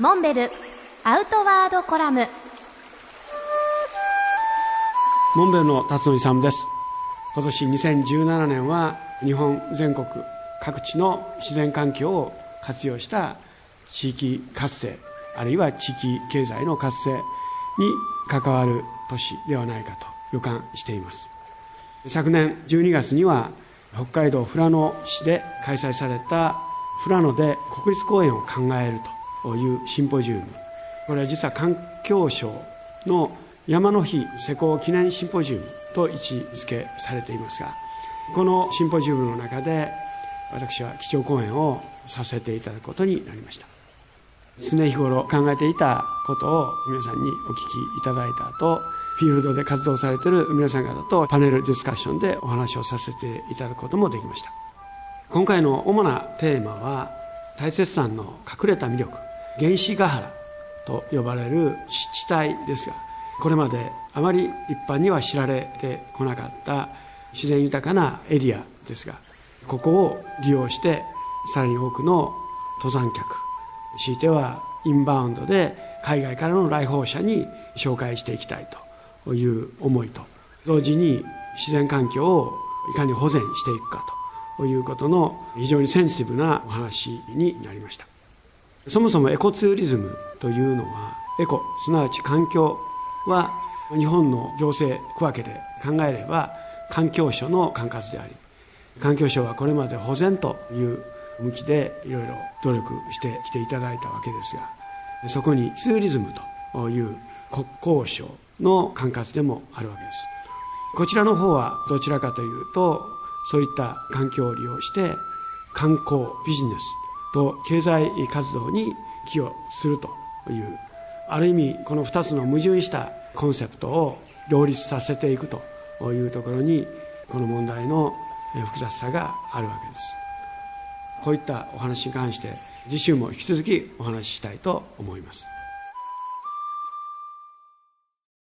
モンベルアウトワードコラム。モンベルの辰野勇です。今年2017年は日本全国各地の自然環境を活用した地域活性あるいは地域経済の活性に関わる年ではないかと予感しています。昨年12月には北海道富良野市で開催された富良野で国立公園を考えるというシンポジウム。これは実は環境省の山の日施行記念シンポジウムと位置づけされていますがこのシンポジウムの中で私は基調講演をさせていただくことになりました。常日頃考えていたことを皆さんにお聞きいただいた後フィールドで活動されている皆さん方とパネルディスカッションでお話をさせていただくこともできました。今回の主なテーマは大雪山の隠れた魅力。原始ヶ原と呼ばれる湿地帯ですがこれまであまり一般には知られてこなかった自然豊かなエリアですがここを利用してさらに多くの登山客強いてはインバウンドで海外からの来訪者に紹介していきたいという思いと同時に自然環境をいかに保全していくかということの非常にセンシティブなお話になりましたそもそもエコツーリズムというのはエコすなわち環境は日本の行政区分けで考えれば環境省の管轄であり環境省はこれまで保全という向きでいろいろ努力してきていただいたわけですがそこにツーリズムという国交省の管轄でもあるわけです。こちらの方はどちらかというとそういった環境を利用して観光ビジネスと経済活動に寄与するというある意味この2つの矛盾したコンセプトを両立させていくというところにこの問題の複雑さがあるわけです。こういったお話に関して次週も引き続きお話ししたいと思います。